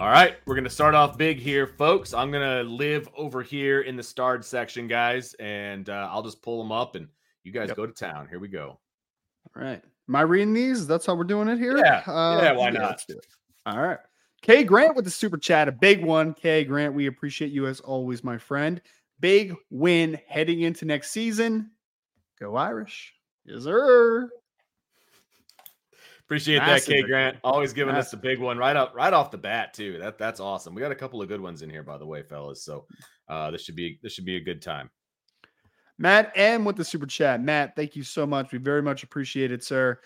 All right, we're gonna start off big here, folks. I'm gonna live over here in the starred section, guys, and uh, I'll just pull them up, and you guys Yep. go to town. Here we go. All right. Am I reading these? That's how we're doing it here? Yeah. Yeah, why not? let's do it. All right. Kay Grant with the super chat, a big one. Kay Grant, we appreciate you as always, my friend. Big win heading into next season. Go Irish. Yes, sir. Appreciate Massive that, K. Grant. Always giving us a big one right up, right off the bat, too. That that's awesome. We got a couple of good ones in here, by the way, fellas. So uh, this should be this should be a good time. Matt M with the super chat. Matt, thank you so much. We very much appreciate it, sir.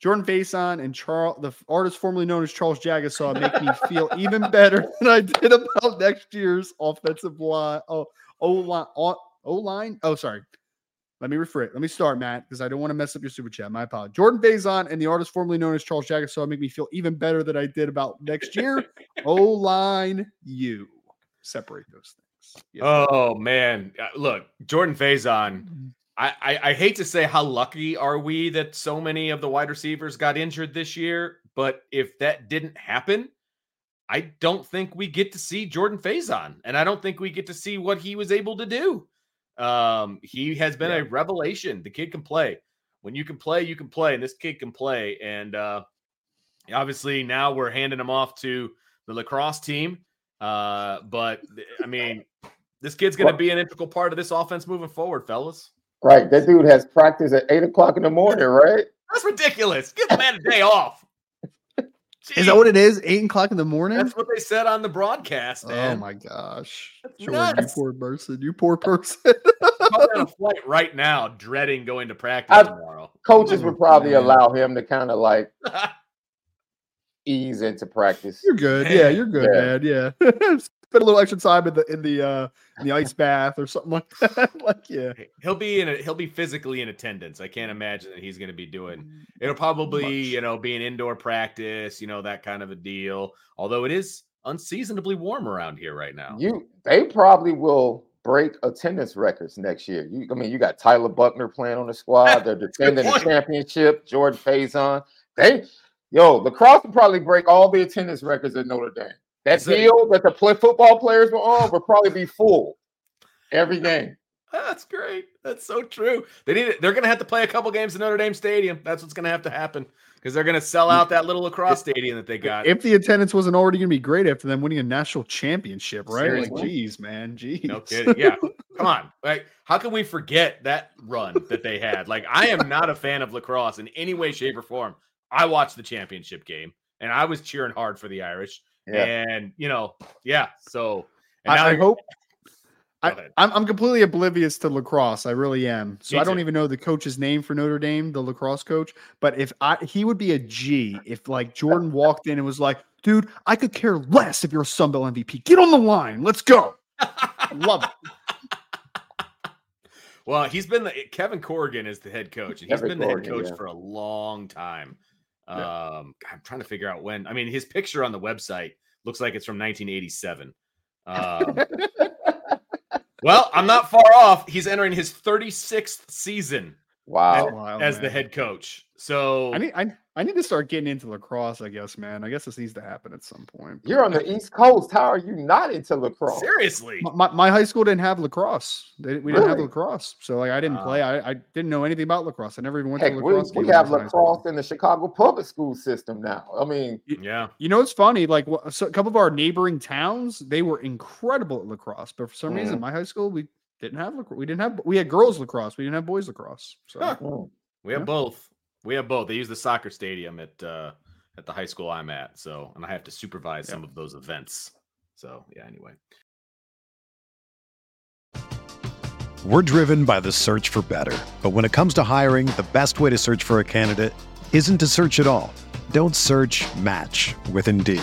Jordan Faison and Charles, the artist formerly known as Charles Jagusah, make me feel even better than I did about next year's offensive line. Oh, O line, O line. Oh, sorry. Let me rephrase. Let me start, Matt, because I don't want to mess up your super chat. My apologies. Jordan Faison and the artist formerly known as Charles Jagusah make me feel even better than I did about next year. O line, you separate those things. Oh man, Uh, look, Jordan Faison. I, I I hate to say how lucky are we that so many of the wide receivers got injured this year, but if that didn't happen, I don't think we get to see Jordan Faison, and I don't think we get to see what he was able to do. Um, he has been a revelation. The kid can play. When you can play, you can play, and this kid can play. And uh, obviously, now we're handing him off to the lacrosse team. Uh, but I mean, this kid's going to be an integral part of this offense moving forward, fellas. Right. That dude has practice at eight o'clock in the morning, right? That's ridiculous. Give the man a day off. Is that what it is? Eight o'clock in the morning? That's what they said on the broadcast, Oh my gosh. That's Jordan, you poor person. You poor person. I'm on a flight right now, dreading going to practice I- tomorrow. Coaches oh, would probably Man. allow him to kind of like ease into practice. you're good. Yeah, you're good, Yeah. man. Yeah. Spend a little extra time in the in the uh in the ice bath or something like that. like, yeah. He'll be in. A, he'll be physically in attendance. I can't imagine that he's going to be doing. It'll probably, Much. you know, be an indoor practice. You know that kind of a deal. Although it is unseasonably warm around here right now. You they probably will break attendance records next year. You, I mean, you got Tyler Buchner playing on the squad. They're defending the championship. Jordan Faison. They, yo, lacrosse will probably break all the attendance records at Notre Dame. That Is it- field that the play, football players were on will probably be full every game. That's great. That's so true. They need. They're going to have to play a couple games in Notre Dame Stadium. That's what's going to have to happen because they're going to sell out that little lacrosse stadium that they got. If the attendance wasn't already gonna be great after them winning a national championship, right? Like, Seriously. geez, man. Geez. No kidding. Yeah. Come on. Like, how can we forget that run that they had? Like, I am not a fan of lacrosse in any way, shape, or form. I watched the championship game and I was cheering hard for the Irish. Yeah. And you know, yeah. So I, I hope I, I'm, I'm completely oblivious to lacrosse. I really am. So Me I don't too. even know the coach's name for Notre Dame, the lacrosse coach. But if I he would be a G if like Jordan walked in and was like, dude, I could care less if you're a Sun Bowl MVP. Get on the line. Let's go. Love it. Well, he's been the Kevin Corrigan is the head coach, and he's Kevin been the head coach yeah. for a long time. Yeah. Um, I'm trying to figure out when. I mean, his picture on the website looks like it's from 1987. Um, well, I'm not far off. He's entering his 36th season Wow. Wild, as the head coach. So I need I, I need to start getting into lacrosse, I guess, man. I guess this needs to happen at some point. You're on the East Coast. How are you not into lacrosse? seriously, My, my, my high school didn't have lacrosse. They, we didn't have lacrosse, so like I didn't Wow. play. I, I didn't know anything about lacrosse. I never even went Heck, to a we, lacrosse. we have when I was in high school. lacrosse in the Chicago public school system now. I mean, yeah. You know, it's funny. Like so a couple of our neighboring towns, they were incredible at lacrosse, but for some reason, Mhm. my high school we didn't have lacrosse. We didn't have. We had girls lacrosse. We didn't have boys lacrosse. So Huh. mm, We have Yeah. both. We have both. They use the soccer stadium at uh at the high school I'm at. So, and I have to supervise Yeah. some of those events. So, yeah. Anyway, We're driven by the search for better. But when it comes to hiring, the best way to search for a candidate isn't to search at all. Don't search match with Indeed.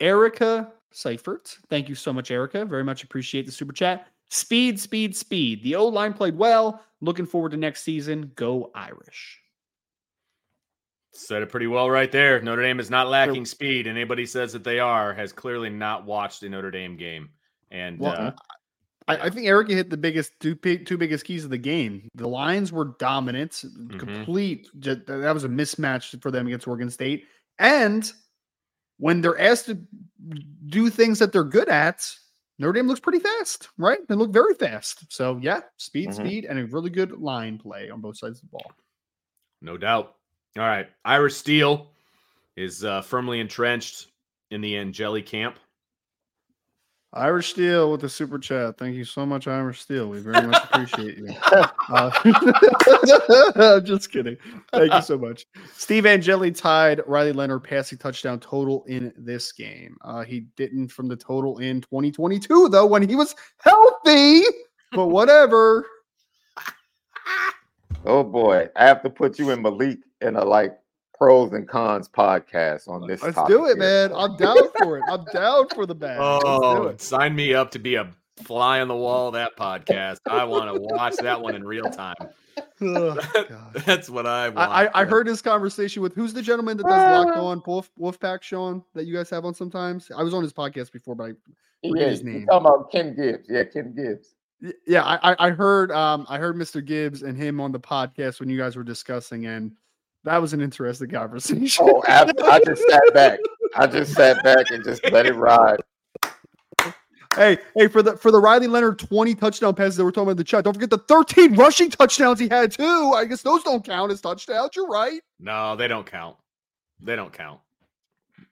Erica Seifert. Thank you so much, Erica. Very much appreciate the super chat. Speed, speed, speed. The O line played well. Looking forward to next season. Go Irish. Said it pretty well right there. Notre Dame is not lacking speed. Anybody says that they are has clearly not watched a Notre Dame game. And Well, uh, I, I think Erica hit the biggest two, two biggest keys of the game. The lines were dominant, Mm-hmm. complete. that was a mismatch for them against Oregon State. And when they're asked to do things that they're good at, Notre Dame looks pretty fast, right? They look very fast. So yeah, speed, Mhm. speed, and a really good line play on both sides of the ball. no doubt. All right. Irish Steel is uh, firmly entrenched in the Angeli camp. Irish Steel with the super chat. Thank you so much, Irish Steel. We very much appreciate you. Uh, I'm just kidding. Thank you so much. Steve Angeli tied Riley Leonard passing touchdown total in this game. Uh, he didn't from the total in 2022, though, when he was healthy, but whatever. oh boy, I have to put you and Malik in a like pros and cons podcast on this. Let's topic do it, here. man. I'm down for it. I'm down for the bag. Oh, sign me up to be a fly on the wall of that podcast. I want to watch that one in real time. Ugh, God. That's what I want. I, I, I heard this conversation with who's the gentleman that does locked on Wolf Wolfpack Sean that you guys have on sometimes. I was on his podcast before, but I, Forget Yeah, his name. talking about Ken Gibbs? Yeah, Ken Gibbs. Yeah, I, I I heard um I heard Mr. Gibbs and him on the podcast when you guys were discussing, and that was an interesting conversation. Oh, I, I just sat back. I just sat back and just let it ride. hey, hey, for the for the Riley Leonard 20 touchdown passes that we're talking about in the chat, don't forget the 13 rushing touchdowns he had too. I guess those don't count as touchdowns. You're right. No, they don't count. They don't count.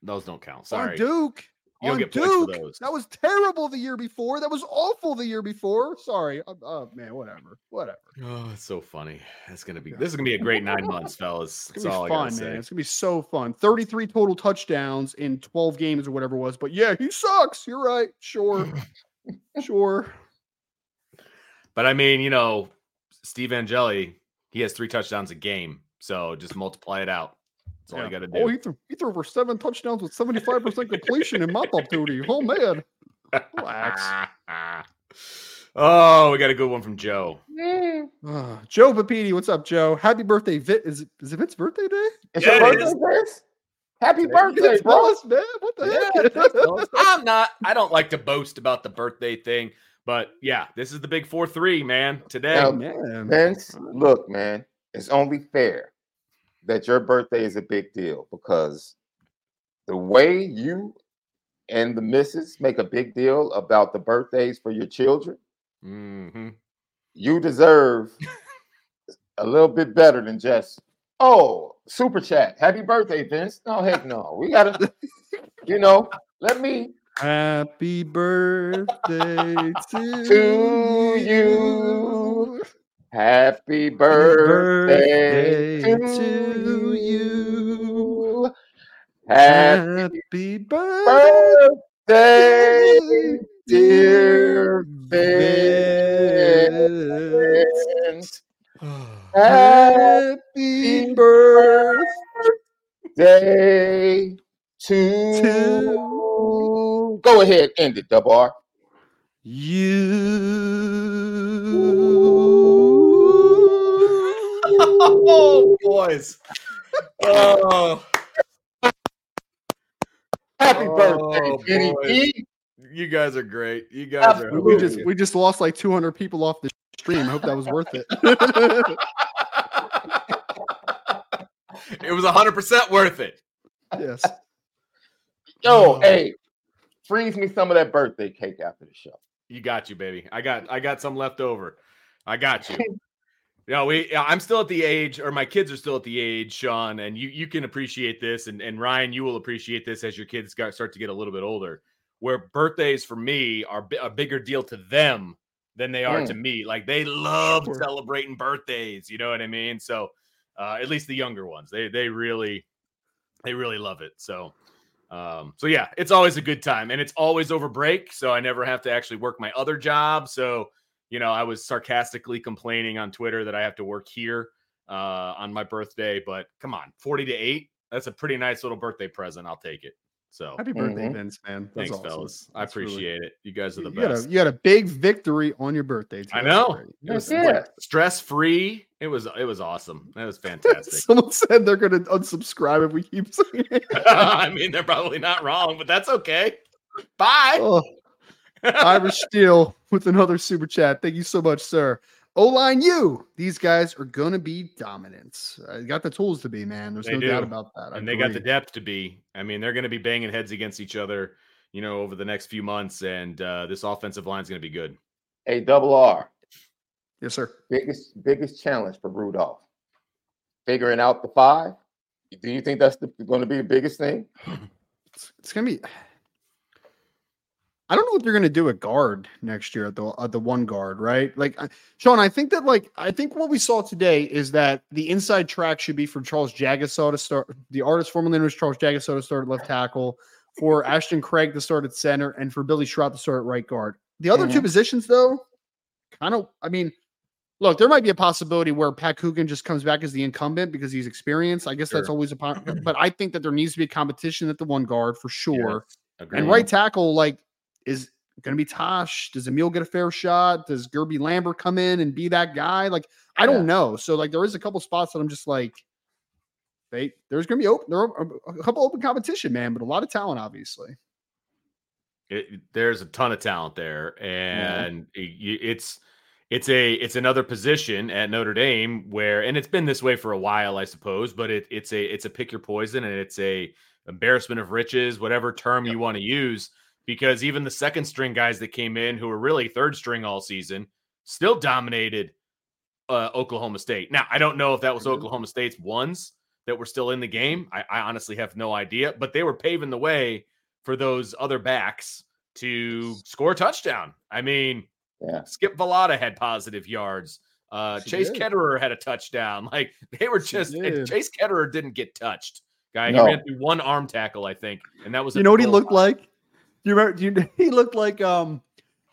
Those don't count. On Sorry. Duke. You don't on get Duke. those. That was terrible the year before. That was awful the year before. Sorry. Uh, man, whatever. Whatever. Oh, it's so funny. It's gonna be. This is gonna be a great nine months, fellas. It's gonna be fun, say. man. It's gonna be so fun. 33 total touchdowns in 12 games or whatever it was. But yeah, he sucks. You're right. Sure. sure. But I mean, you know, Steve Angeli, he has three touchdowns a game. So just multiply it out. That's all Yeah. you got to do. Oh, he threw, he threw for seven touchdowns with 75% completion in mop up duty. Oh, man. Relax. oh, we got a good one from Joe. Ah, Joe Papini, what's up, Joe? Happy birthday, Vit. Is it, is it Vit's birthday day? It's Yeah, your it birthday, is. Chris? Happy Today birthday, It's bro. us, man. What the Yeah, heck? I'm not. I don't like to boast about the birthday thing, but yeah, this is the big four three, man. Today, Now, man. Vince, look, man, it's only fair that your birthday is a big deal because the way you and the missus make a big deal about the birthdays for your children, Mhm. you deserve a little bit better than just, oh, super chat. Happy birthday, Vince. No, heck no. We gotta, you know, let me Happy birthday to, to you. Happy birthday, birthday to you. Happy Happy birthday, birthday, dear Vince. Happy birthday to to Go ahead, end it, Double R. you. Oh boys. Oh, Happy Oh, birthday, Kenny boy. You guys are great. You guys are. We just we just lost like 200 people off the stream. I hope that was worth it. it was hundred percent worth it. yes. Oh. Yo, hey, freeze me some of that birthday cake after the show. You got you, baby. I got I got some left over. I got you. Know, we I'm still at the age, or my kids are still at the age, Sean, and you you can appreciate this, and, and Ryan, you will appreciate this as your kids got, start to get a little bit older, where birthdays for me are bi- a bigger deal to them than they are to me. Like they love Sure. celebrating birthdays, you know what I mean? So uh, at least the younger ones, they they really they really love it. So um, so yeah, it's always a good time, and it's always over break, so I never have to actually work my other job. So you know, I was sarcastically complaining on Twitter that I have to work here uh, on my birthday, but come on, forty to eight, that's a pretty nice little birthday present. I'll take it. So Happy birthday, Mhm. Vince, man. That's thanks, awesome. fellas. I That's really- appreciate it. You guys are the you got, best. a, you had a big victory on your birthday. I know. It was Yeah. stress free. It was it was awesome. That was fantastic. Someone said they're going to unsubscribe if we keep saying it. I mean, they're probably not wrong, but that's okay. Bye. Oh, Irish Steel with another super chat. Thank you so much, sir. O line, you. These guys are going to be dominant. Uh, got the tools to be, man. There's They no doubt about that. I and they got the depth to be. I mean, they're going to be banging heads against each other, you know, over the next few months, and uh, this offensive line is going to be good. Hey, Double R. Yes, sir. Biggest biggest challenge for Rudolph. Figuring out the five. Do you think that's going to be the biggest thing? It's, it's gonna be. I don't know what they're gonna do at guard next year at the at the one guard, right? Like, Sean, I think that like I think what we saw today is that the inside track should be for Charles Jagusah to start. The artist formerly known as Charles Jagusah to start at left tackle, for Ashton Craig to start at center, and for Billy Schrodt to start at right guard. The other two Mhm. positions, though, kind of. I mean, look, there might be a possibility where Pat Coogan just comes back as the incumbent because he's experienced. I guess that's always a. But I think that there needs to be a competition at the one guard for sure. Yes. And right tackle, like, is going to be Tosh. Does Aamil get a fair shot? Does Guerby Lambert come in and be that guy? Like, I Yeah. don't know. So, like, there is a couple spots that I'm just like, they there's going to be open. There are um, a couple open competition, man, but a lot of talent, obviously. It, there's a ton of talent there, and it- it's it's a it's another position at Notre Dame where, and it's been this way for a while, I suppose. But it, it's a it's a pick your poison, and it's a embarrassment of riches, whatever term you want to use. Because even the second string guys that came in who were really third string all season still dominated uh, Oklahoma State. Now, I don't know if that was Oklahoma State's ones that were still in the game. I, I honestly have no idea, but they were paving the way for those other backs to score a touchdown. I mean, Yeah. Skip Velada had positive yards. Uh, Chase did. Ketterer had a touchdown. Like they were just. Chase Ketterer didn't get touched. Guy, No. he ran through one arm tackle, I think, and that was You know what he looked line. like? You remember? You, he looked like um.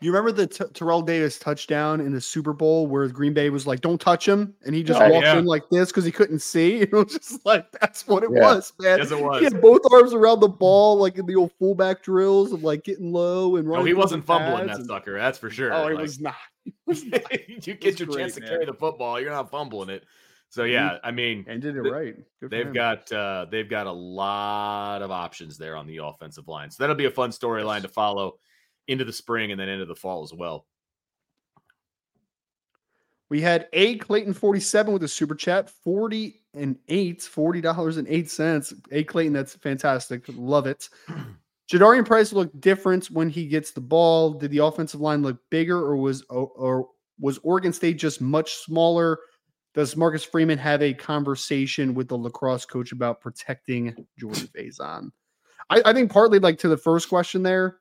You remember the T- Terrell Davis touchdown in the Super Bowl where Green Bay was like, "Don't touch him," and he just Oh, walked yeah. in like this because he couldn't see. It was just like that's what it Yeah. was, man. Yes, it was. He had both arms around the ball, like in the old fullback drills of like getting low and No, running. he wasn't fumbling that and- sucker. That's for sure. Oh, he Like, was not. He was not. you get your chance to man. carry the football. You're not fumbling it. So yeah, I mean, and did it right. Good they've got uh they've got a lot of options there on the offensive line. So that'll be a fun storyline to follow into the spring and then into the fall as well. We had A Clayton 47 with a super chat, 40 and 8, $40 and 8 cents. A Clayton, that's fantastic. Love it. Jadarian Price looked different when he gets the ball. Did the offensive line look bigger or was or was Oregon State just much smaller? Does Marcus Freeman have a conversation with the lacrosse coach about protecting Jordan Faison? I, I think partly like to the first question there,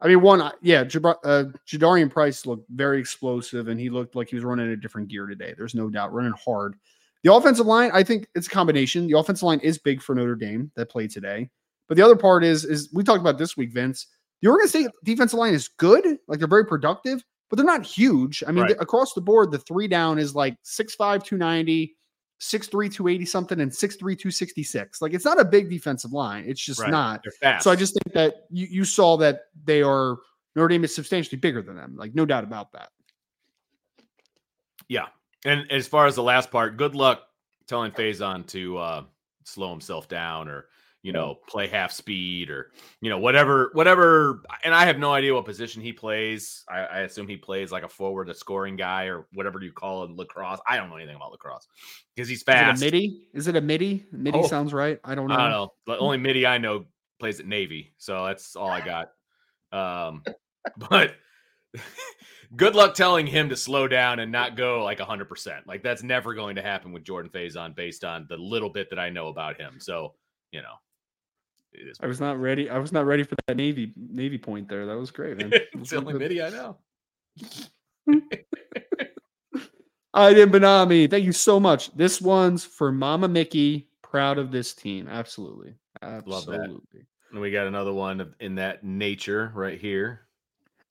I mean, one, yeah, Jabra- uh, Jadarian Price looked very explosive, and he looked like he was running a different gear today. There's no doubt, running hard. The offensive line, I think it's a combination. The offensive line is big for Notre Dame that played today, but the other part is, is we talked about this week, Vince. The Oregon State defensive line is good, like they're very productive, but they're not huge. I mean, Right. across the board, the three down is like 6'5", 290, 6'3", 280 something, and 6'3", 266. Like it's not a big defensive line. It's just Right. not. Fast. So I just think that you, you saw that they are Notre Dame is substantially bigger than them. Like no doubt about that. yeah. And as far as the last part, good luck telling Faison to uh slow himself down or you know play half speed or you know whatever whatever and i have no idea what position he plays i, I assume he plays like a forward a scoring guy or whatever you call it lacrosse i don't know anything about lacrosse because he's fast Is it a middie? Is it a middie? Middie Oh. sounds right. I don't know. I don't know. The only middie I know plays at Navy, so that's all I got. Um, but good luck telling him to slow down and not go like hundred percent. Like that's never going to happen with Jordan Faison, based on the little bit that I know about him. So you know, it is. I was not ready. I was not ready for that Navy Navy point there. That was great, man. it's the only middie I know. I didn't Benami. Thank you so much. This one's for Mama Mickey. Proud of this team. Absolutely. Love that. Absolutely. And we got another one in that nature right here.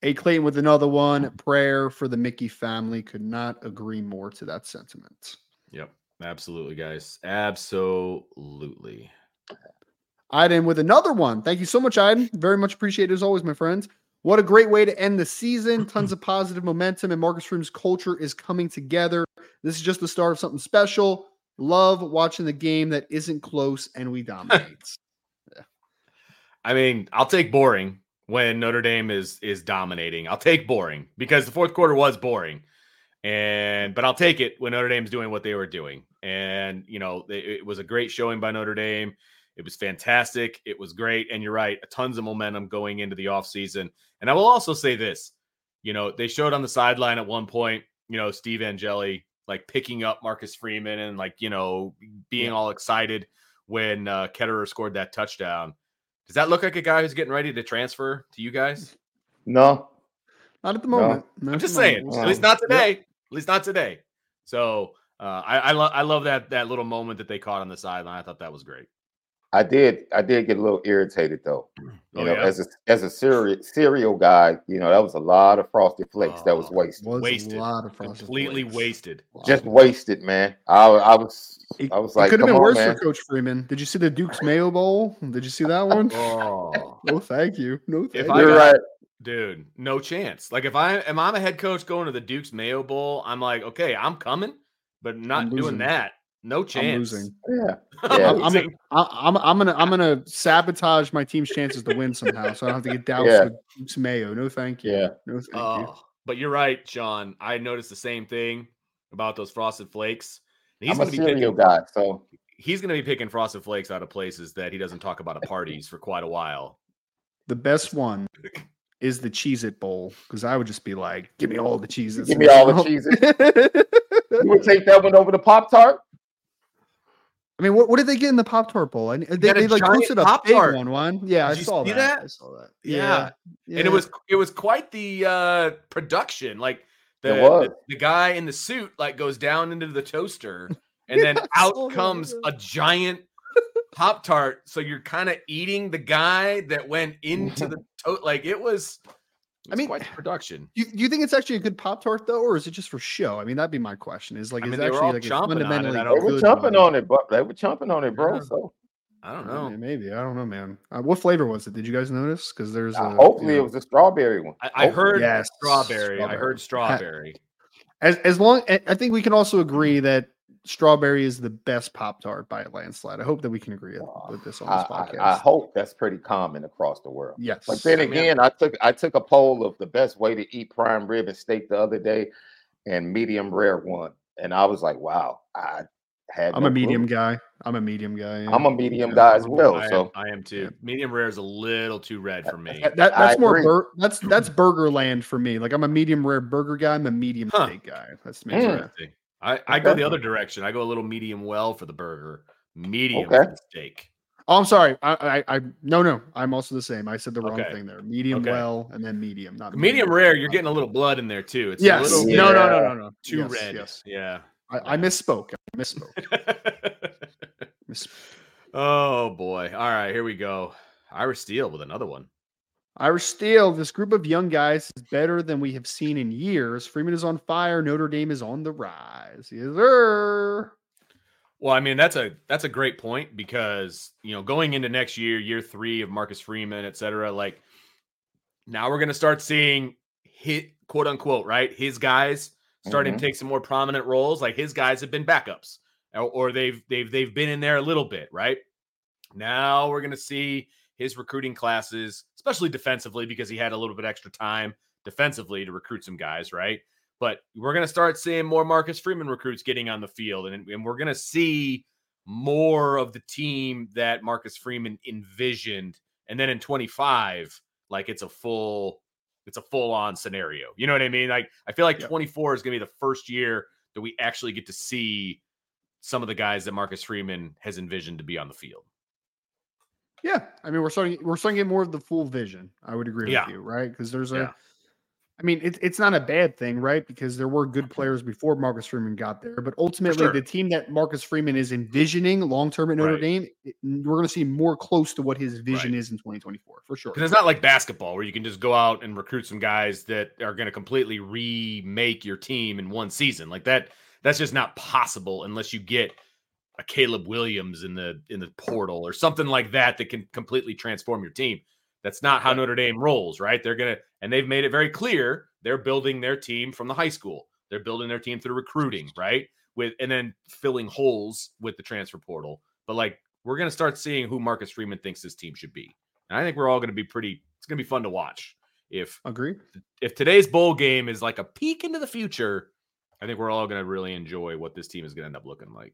A Clayton with another one. Prayer for the Mickey family. Could not agree more to that sentiment. Yep, absolutely, guys, absolutely. Iden with another one. Thank you so much, Iden. Very much appreciated as always, my friends. What a great way to end the season. Tons of positive momentum, and Marcus Room's culture is coming together. This is just the start of something special. Love watching the game that isn't close and we dominate. yeah. I mean, I'll take boring when Notre Dame is is dominating. I'll take boring because the fourth quarter was boring. And but I'll take it when Notre Dame's doing what they were doing. And you know, it, it was a great showing by Notre Dame. It was fantastic. It was great. And you're right, tons of momentum going into the offseason. And I will also say this, you know, they showed on the sideline at one point, you know, Steve Angeli like picking up Marcus Freeman and like, you know, being all excited when uh, Ketterer scored that touchdown. Does that look like a guy who's getting ready to transfer to you guys? No, Not at the moment. Not I'm just saying. moment. At least not today. At least not today. So uh, I I, lo- I love that that little moment that they caught on the sideline. I thought that was great. I did. I did get a little irritated though. Oh, you Oh, know, yeah? as a as a cereal cereal guy, you know, that was a lot of frosted flakes that was Oh. wasted. Was wasted. a lot of frosted Completely flakes. wasted. Just wasted, man. I I was It, I was it like, could have been on, worse man. for Coach Freeman. Did you see the Duke's Mayo Bowl? Did you see that one? Oh, No, thank you. No, thank If you. I You're right. dude, no chance. Like if I am I'm a head coach going to the Duke's Mayo Bowl, I'm like, okay, I'm coming, but not I'm doing that. No chance. I'm chance. losing. Yeah. I'm Yeah. I'm, I'm. I- I'm, I'm gonna I'm gonna sabotage my team's chances to win somehow, so I don't have to get doused Yeah. with Duke's Mayo. No, thank you. Yeah. No, thank you. Oh, but you're right, Sean. I noticed the same thing about those frosted flakes. He's I'm a gonna be cereal picking guy, so he's going to be picking frosted flakes out of places that he doesn't talk about at parties for quite a while. the best one is the Cheez It Bowl because I would just be like, give me all the cheeses. Give me all the cheeses. You would take that one over the Pop Tart? I mean, what, what did they get in the Pop Tart Bowl? And they, they like giant posted a big Pop-Tart. one. One, yeah, Did I you saw see that. that? I saw that. Yeah. Yeah, and it was it was quite the uh production like the, It was. the the guy in the suit like goes down into the toaster and then I out comes yeah. a giant pop tart so you're kind of eating the guy that went into the to- like it was it I mean, quite the production You, do you think it's actually a good Pop Tart though, or is it just for show? I mean, that'd be my question. Is like, I is mean, it they were actually all like a chomping on it, fundamentally They were good jumping on it, but they were jumping on it, bro. Yeah. So i don't know maybe I don't know, man. Uh, what flavor was it? Did you guys notice? Because there's uh, a, hopefully you it was a strawberry one. i, I heard Yes, strawberry i heard strawberry as as long. I I think we can also agree that strawberry is the best Pop Tart by a landslide. I hope that we can agree with this on I, this I, podcast. I hope that's pretty common across the world. yes, But then I mean- again, I took I took a poll of the best way to eat prime rib and steak the other day, and medium rare one, and I was like, wow, I had. I'm no a medium clue. guy. I'm a medium guy. yeah. I'm a medium Yeah. guy as well. I, So am, I am too medium rare is a little too red for me That, that- I that's more bur- that's that's burger land for me. Like I'm a medium rare burger guy. I'm a medium Huh. steak guy. That's me. Mm. I, I go the other direction. I go a little medium well for the burger, medium Okay. steak. Oh, I'm sorry. I, I, I, no, no. I'm also the same. I said the wrong Okay. thing there. Medium Okay. well, and then medium, not Medium rare, you're getting a little blood in there too. It's Yes. a little No, no, Yeah. no, no, no. too Yes, red. Yes. Yeah. I, I misspoke. I misspoke. Miss- oh boy. All right, here we go. Irish Steel with another one. Irish Steel. This group of young guys is better than we have seen in years. Freeman is on fire. Notre Dame is on the rise. Yes, sir. Well, I mean, that's a that's a great point because you know, going into next year, year three of Marcus Freeman, et cetera, like now we're gonna start seeing hit quote unquote, right? His guys starting Mhm. to take some more prominent roles. Like his guys have been backups. Or, or they've they've they've been in there a little bit, right? Now we're gonna see his recruiting classes, especially defensively, because he had a little bit extra time defensively to recruit some guys, right? But we're going to start seeing more Marcus Freeman recruits getting on the field, and, and we're going to see more of the team that Marcus Freeman envisioned. And then in 25, like it's a full, it's a full on scenario. You know what I mean? Like I feel like Yep. 24 is going to be the first year that we actually get to see some of the guys that Marcus Freeman has envisioned to be on the field. Yeah, I mean, we're starting we're starting to get more of the full vision. I would agree Yeah. with you, right? Because there's a, Yeah. I mean, it's it's not a bad thing, right? Because there were good mm-hmm. players before Marcus Freeman got there, but ultimately, sure. the team that Marcus Freeman is envisioning long term at Notre Right. Dame, it- we're going to see more close to what his vision Right. is in 2024 for sure. Because it's not like basketball where you can just go out and recruit some guys that are going to completely remake your team in one season. Like that, that's just not possible unless you get a Caleb Williams in the in the portal or something like that that can completely transform your team. That's not how Notre Dame rolls, right? They're gonna and they've made it very clear they're building their team from the high school. They're building their team through recruiting, right? With and then filling holes with the transfer portal. But like we're gonna start seeing who Marcus Freeman thinks this team should be. And I think we're all going to be pretty. It's going to be fun to watch. If Agree? if today's bowl game is like a peek into the future, I think we're all going to really enjoy what this team is going to end up looking like.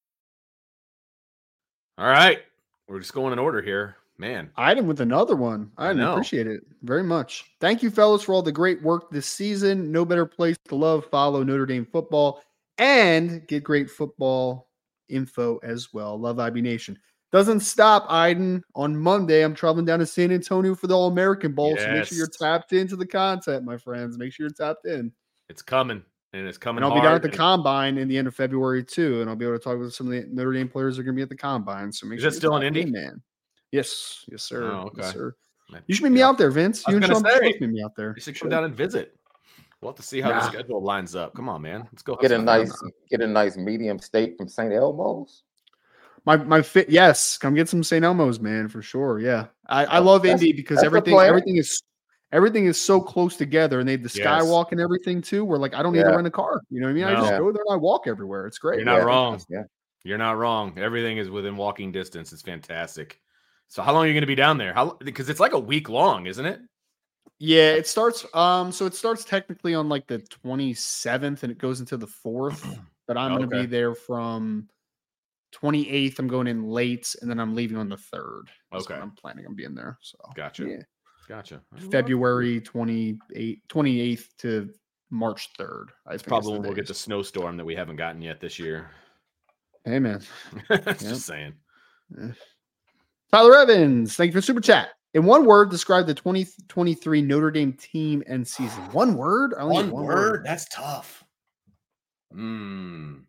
All right, we're just going in order here, man. Item with another one. I I know. appreciate it very much. Thank you, fellas, for all the great work this season. No better place to love, follow Notre Dame football, and get great football info as well. Love IB Nation. Doesn't stop, Iden. On Monday, I'm traveling down to San Antonio for the All American Bowl. So make sure you're tapped into the content, my friends. Make sure you're tapped in. It's coming, and it's coming. And I'll be down at the combine in the end of February too, and I'll be able to talk with some of the Notre Dame players that are going to be at the combine. So make Is sure that you're still in tapped Indy? man. Yes, yes, sir. Oh, Yes, sir. You should meet me out there, Vince. You was and Sean say, both meet me out there. You should Should. come down and visit. We'll have to see how the schedule lines up. Come on, man. Let's go. Get a some fun. nice get a nice medium steak from St. Elmo's. My my fit. Yes, come get some St. Elmo's, man, for sure. Yeah, I, I love That's- Indy because everything everything is everything is so close together, and they have the Yes. skywalk and everything too. Where like I don't need to rent a car. You know what I mean? I just go there and I walk everywhere. It's great. You're not Yeah. wrong. Yeah. You're not wrong. Everything is within walking distance. It's fantastic. So how long are you going to be down there? How because it's like a week long, isn't it? Yeah, it starts. Um, so it starts technically on like the 27th, and it goes into the fourth. But I'm going to Okay. be there from 28th. I'm going in late, and then I'm leaving on the third. That's when Okay. I'm planning on being there. So Gotcha. yeah, Gotcha. February 28th, 28th to March 3rd. I That's think is probably when we'll get days. the snowstorm that we haven't gotten yet this year. Hey man, Just Yep. saying. Tyler Evans, thank you for super chat. In one word, describe the 2023 Notre Dame team and season. One word? I only One, need word. That's tough. Hmm.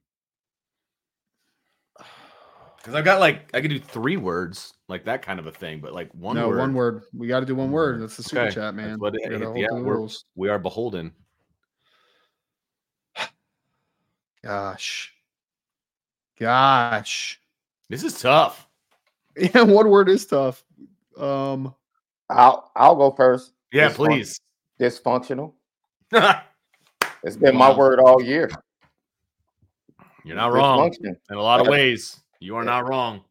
Because I've got like I could do three words, like that kind of a thing, but like one word. no, word. one word. We got to do one One word. word. That's the super Okay, chat, man. what it- We yeah, the we're- rules. We are beholden. Gosh, gosh. This is tough. Yeah, one word is tough. Um, I'll I'll go first. Yeah, Dysfunc- please. Dysfunctional. It's been my word all year. You're not wrong in a lot of ways. You are Yeah. not wrong.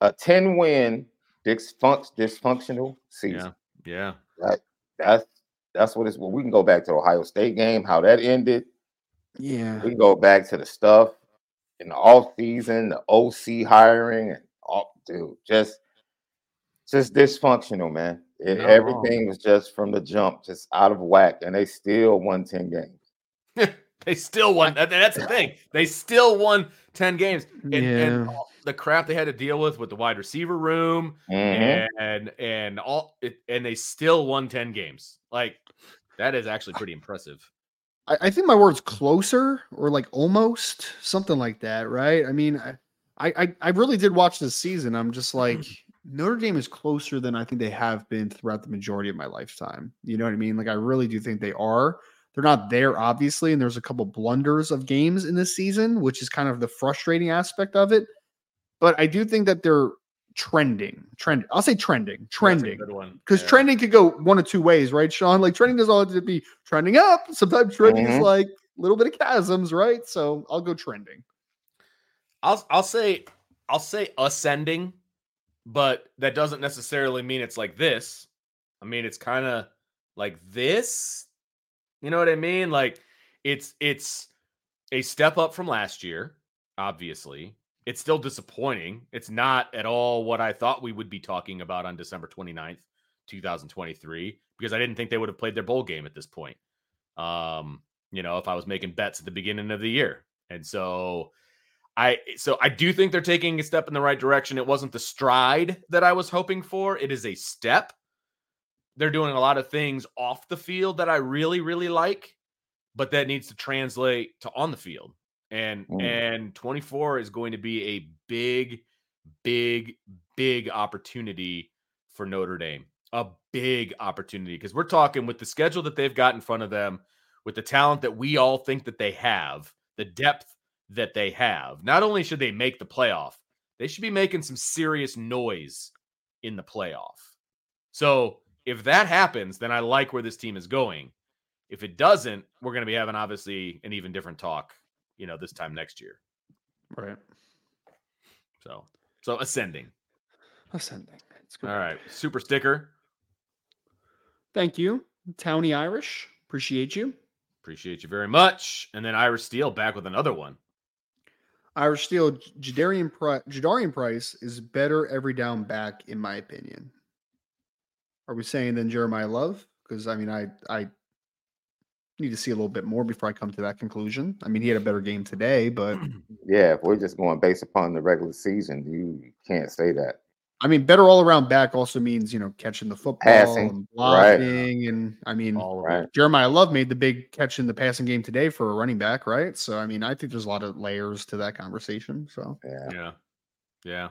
A 10 win dysfunc- dysfunctional season. Yeah. Yeah. That's that's what it's. Well, we can go back to the Ohio State game, how that ended. yeah. We can go back to the stuff in the off season, the OC hiring, and all, dude, just just dysfunctional, man. It, Not everything was just from the jump, just out of whack, and they still won 10 games. They still won. that- that's the thing. They still won 10 games. And, and Yeah. all the crap they had to deal with with the wide receiver room Mhm. and and all it, and they still won 10 games. Like that is actually pretty impressive. I, I think my word's closer or like almost something like that, right? I mean, I, I, I really did watch this season. I'm just like Notre Dame is closer than I think they have been throughout the majority of my lifetime. You know what I mean? Like I really do think they are. They're not there, obviously, and there's a couple blunders of games in this season, which is kind of the frustrating aspect of it. But I do think that they're trending. Trend. I'll say trending. Trending because Yeah. trending could go one of two ways, right, Sean? Like trending doesn't always have to be trending up. Sometimes trending is Mhm. like a little bit of chasms, right? So I'll go trending. I'll I'll say I'll say ascending, but that doesn't necessarily mean it's like this. I mean, it's kind of like this. You know what I mean? Like it's it's a step up from last year, obviously. It's still disappointing. It's not at all what I thought we would be talking about on December 29th, 2023, because I didn't think they would have played their bowl game at this point. Um, you know, if I was making bets at the beginning of the year. And so I so I do think they're taking a step in the right direction. It wasn't the stride that I was hoping for. It is a step. They're doing a lot of things off the field that I really really like, but that needs to translate to on the field. And Mm. and 24 is going to be a big big big opportunity for Notre Dame. A big opportunity because we're talking with the schedule that they've got in front of them, with the talent that we all think that they have, the depth that they have. Not only should they make the playoff, they should be making some serious noise in the playoff. So if that happens, then I like where this team is going. If it doesn't, we're going to be having obviously an even different talk, you know, this time next year. Right. So, so ascending. Ascending. It's good. All right, super sticker. Thank you, Towny Irish. Appreciate you. Appreciate you very much. And then Irish Steel back with another one. Irish Steel, Jadarian, Pri- Jadarian Price is better every down back, in my opinion. Are we saying than Jeremiyah Love? Because I mean, I, I, need to see a little bit more before I come to that conclusion. I mean, he had a better game today, but Yeah, if we're just going based upon the regular season, you can't say that. I mean, better all around back also means you know catching the football Passing, and right. and I mean, All Right. Jeremiyah Love made the big catch in the passing game today for a running back, right? So I mean, I think there's a lot of layers to that conversation. So Yeah. Yeah. Yeah.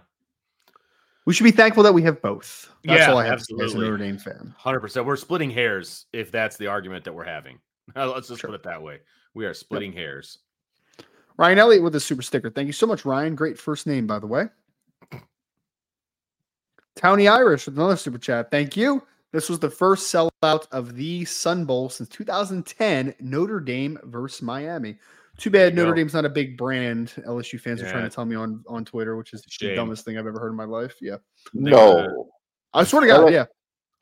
We should be thankful that we have both. That's Yeah, all I have to say as a absolutely. Notre Dame fan. Hundred percent. We're splitting hairs if that's the argument that we're having. Let's just Sure. put it that way. We are splitting hairs. Ryan Elliott with a super sticker. Thank you so much, Ryan. Great first name, by the way. Towny Irish with another super chat. Thank you. This was the first sellout of the Sun Bowl since 2010. Notre Dame versus Miami. Too bad you Notre go. Dame's not a big brand. LSU fans are trying to tell me on on Twitter, which is the dumbest thing I've ever heard in my life. Yeah, No. I swear to God, L- yeah.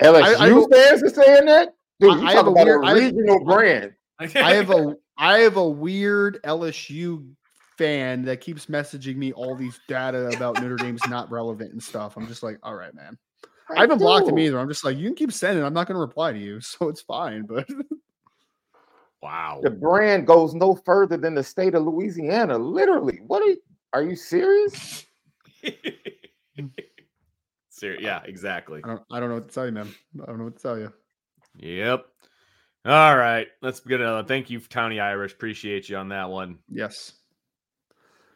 LSU I don't- fans are saying that? Dude, I- you I talk have a about weird- a I have- regional brand. I have a I have a weird LSU fan that keeps messaging me all these data about Notre Dame's not relevant and stuff. I'm just like, all right, man. I haven't blocked him either. I'm just like, you can keep sending. I'm not going to reply to you, so it's fine. But wow. The brand goes no further than the state of Louisiana. Literally. What are you are you serious? Ser- yeah, exactly. I don't, I don't know what to tell you, man. I don't know what to tell you. Yep. All right. Let's get another. Thank you, Towny Irish. Appreciate you on that one. Yes.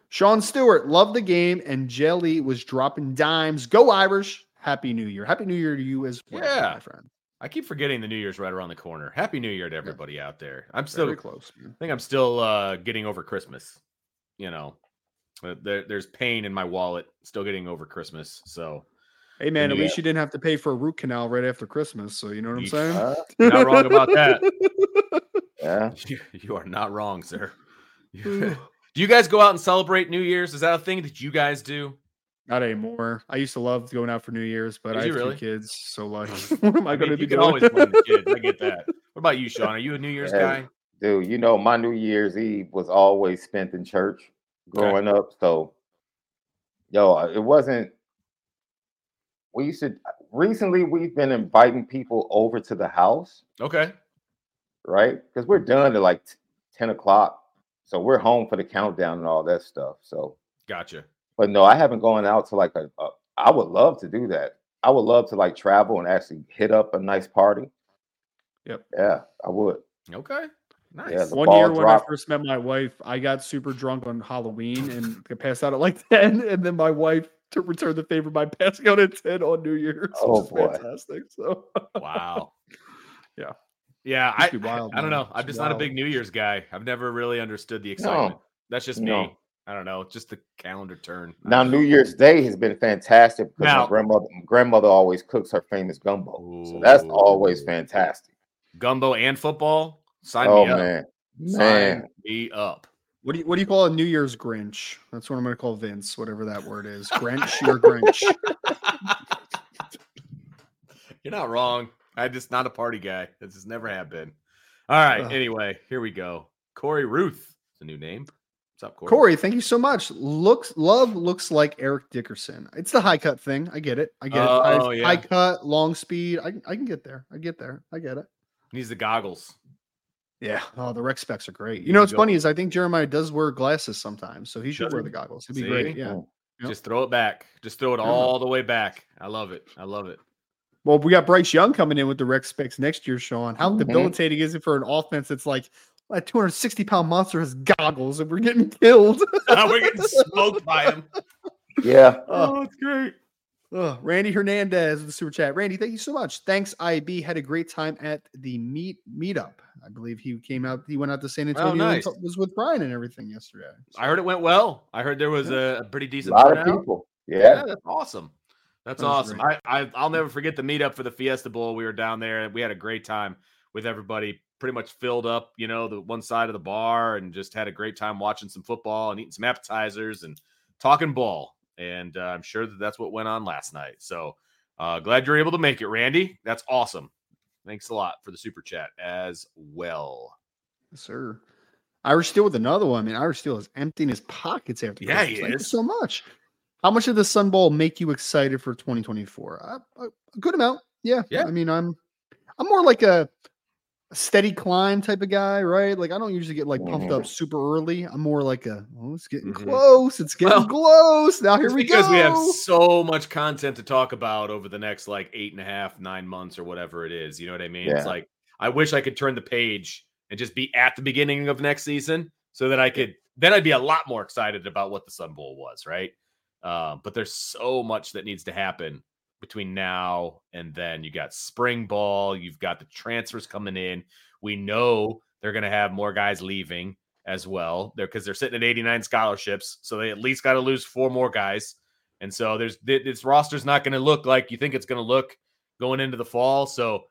Sean Stewart loved the game, and Jelly was dropping dimes. Go Irish! Happy New Year! Happy New Year to you as well, Yeah. my friend. I keep forgetting the New Year's right around the corner. Happy New Year to everybody out there. I'm still Very close. Man. I think I'm still uh, getting over Christmas. You know, Uh, there, there's pain in my wallet. Still getting over Christmas. So Hey man, at least you didn't have to pay for a root canal right after Christmas. So you know what I'm saying? You're not wrong about that. Yeah. you, you are not wrong, sir. do you guys go out and celebrate New Year's? Is that a thing that you guys do? Not anymore. I used to love going out for New Year's, but Did I have really? two kids, so like, what am I, I going to mean, be you can doing? always blame the kids. I get that. What about you, Sean? Are you a New Year's Yeah. guy? Dude, you know, my New Year's Eve was always spent in church growing up. So, yo, it wasn't. We used to recently. We've been inviting people over to the house, Okay. right? Because we're done at like ten o'clock, so we're home for the countdown and all that stuff. So, Gotcha. But no, I haven't gone out to like a. a I would love to do that. I would love to like travel and actually hit up a nice party. Yep. Yeah, I would. Okay. Nice. Yeah, One ball year when I first met my wife, I got super drunk on Halloween and I passed out at like 10. And then my wife to return the favor by passing out at 10 on New Year's. Oh, boy. fantastic. So Wow. Yeah. Yeah. I, Used be wild, I don't know. I'm just be not a big New Year's guy. I've never really understood the excitement. No, That's just me. no. I don't know. Just the calendar turn. Now New. Year's Day has been fantastic because Now- my grandmother grandmother always cooks her famous gumbo. So that's always fantastic. Gumbo and football. Sign Oh me up. man. Sign Man. me up. what do you what do you call a New Year's Grinch? That's what I'm gonna call Vince, whatever that word is. Grinch or Grinch. You're not wrong. I'm just not a party guy. This just never have been. All right. Ugh. Anyway, here we go. Corey Ruth. It's a new name. What's up, Corey? Corey, thank you so much. Looks love looks like Eric Dickerson. It's the high cut thing. I get it. I get it. Oh, High, yeah. high cut, long speed. I, I can get there. I get there. I get it. Needs the goggles. Yeah. Oh, the rec specs are great. You There know what's go. funny is I think Jeremiyah does wear glasses sometimes, so he should Does wear the goggles. It'd be See? great. Yeah. Yep. Just throw it back. Just throw it all the way back. I love it. I love it. Well, we got Bryce Young coming in with the rec specs next year, Sean. How Mhm. debilitating is it for an offense that's like a 260 pound monster has goggles and we're getting killed? We're getting smoked by him. Yeah. oh, oh it's great. Ugh, Randy Hernandez with the super chat. Randy, thank you so much. Thanks, IB. Had a great time at the meet meetup. I believe he came out. He went out to San Antonio. and nice. t- was with Brian and everything yesterday. I heard it went well. I heard there was a, a pretty A decent lot of turnout. people. Yeah, Yeah. that's awesome. That's That was awesome. I, I I'll never forget the meetup for the Fiesta Bowl. We were down there. We had a great time with everybody. Pretty much filled up, you know, the one side of the bar, and just had a great time watching some football and eating some appetizers and talking ball. And uh, I'm sure that that's what went on last night. So uh, glad you're able to make it, Randy. That's awesome. Thanks a lot for the super chat as well. Yes, sir. Irish Steel with another one. I mean, Irish Steel is emptying his pockets after. Yeah, Christmas. he Thank is. so much. How much did the Sun Bowl make you excited for 2024? Uh, a, a good amount. Yeah. Yeah. I mean, I'm I'm more like a steady climb type of guy, right? Like I don't usually get like pumped up super early. I'm more like a oh, it's getting Mhm. close. It's getting Well, close. Now here we because go. we have so much content to talk about over the next like eight and a half, nine months or whatever it is. You know what I mean? It's like I wish I could turn the page and just be at the beginning of next season so that I could then I'd be a lot more excited about what the Sun Bowl was, right? Um, but there's so much that needs to happen between now and then. You got spring ball, you've got the transfers coming in. We know they're going to have more guys leaving as well. They're because they're sitting at 89 scholarships, so they at least got to lose four more guys. And so there's this roster's not going to look like you think it's going to look going into the fall. So